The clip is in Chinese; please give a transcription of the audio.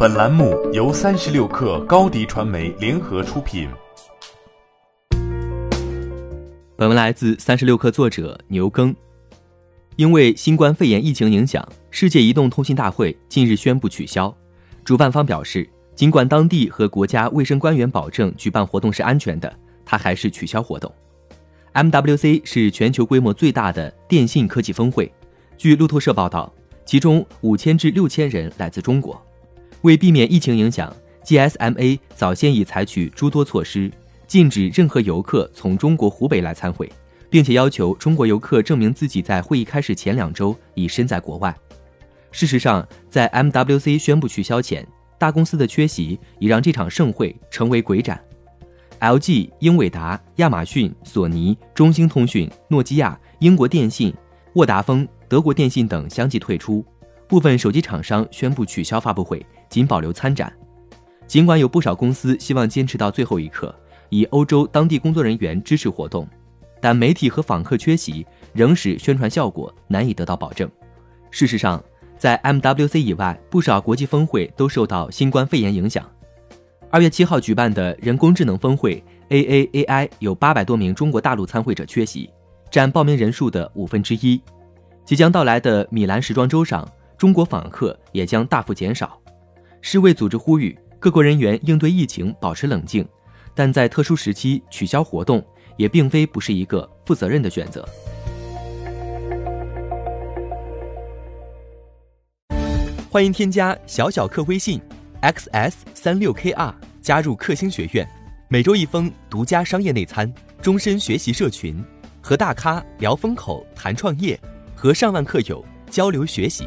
本栏目由三十六氪高低传媒联合出品。本文来自三十六氪作者牛耕。因为新冠肺炎疫情影响，世界移动通信大会近日宣布取消。主办方表示，尽管当地和国家卫生官员保证举办活动是安全的，他还是取消活动。MWC 是全球规模最大的电信科技峰会，据路透社报道，其中五千至六千人来自中国。为避免疫情影响，GSMA 早先已采取诸多措施，禁止任何游客从中国湖北来参会。并且要求中国游客证明自己在会议开始前两周已身在国外。事实上，在 MWC 宣布取消前，大公司的缺席已让这场盛会成为鬼展。LG、英伟达、亚马逊、索尼、中兴通讯、诺基亚、英国电信、沃达丰、德国电信等相继退出，部分手机厂商宣布取消发布会，仅保留参展。尽管有不少公司希望坚持到最后一刻，以欧洲当地工作人员支持活动。但媒体和访客缺席，仍使宣传效果难以得到保证。事实上，在 MWC 以外，不少国际峰会都受到新冠肺炎影响。二月七号举办的人工智能峰会 AAAI 有八百多名中国大陆参会者缺席，占报名人数的五分之一。即将到来的米兰时装周上，中国访客也将大幅减少。世卫组织呼吁各国人员应对疫情保持冷静，但在特殊时期取消活动。也并非不是一个负责任的选择。欢迎添加小小客微信 xs 三六 kr 加入克星学院，每周一封独家商业内参，终身学习社群，和大咖聊风口谈创业，和上万客友交流学习。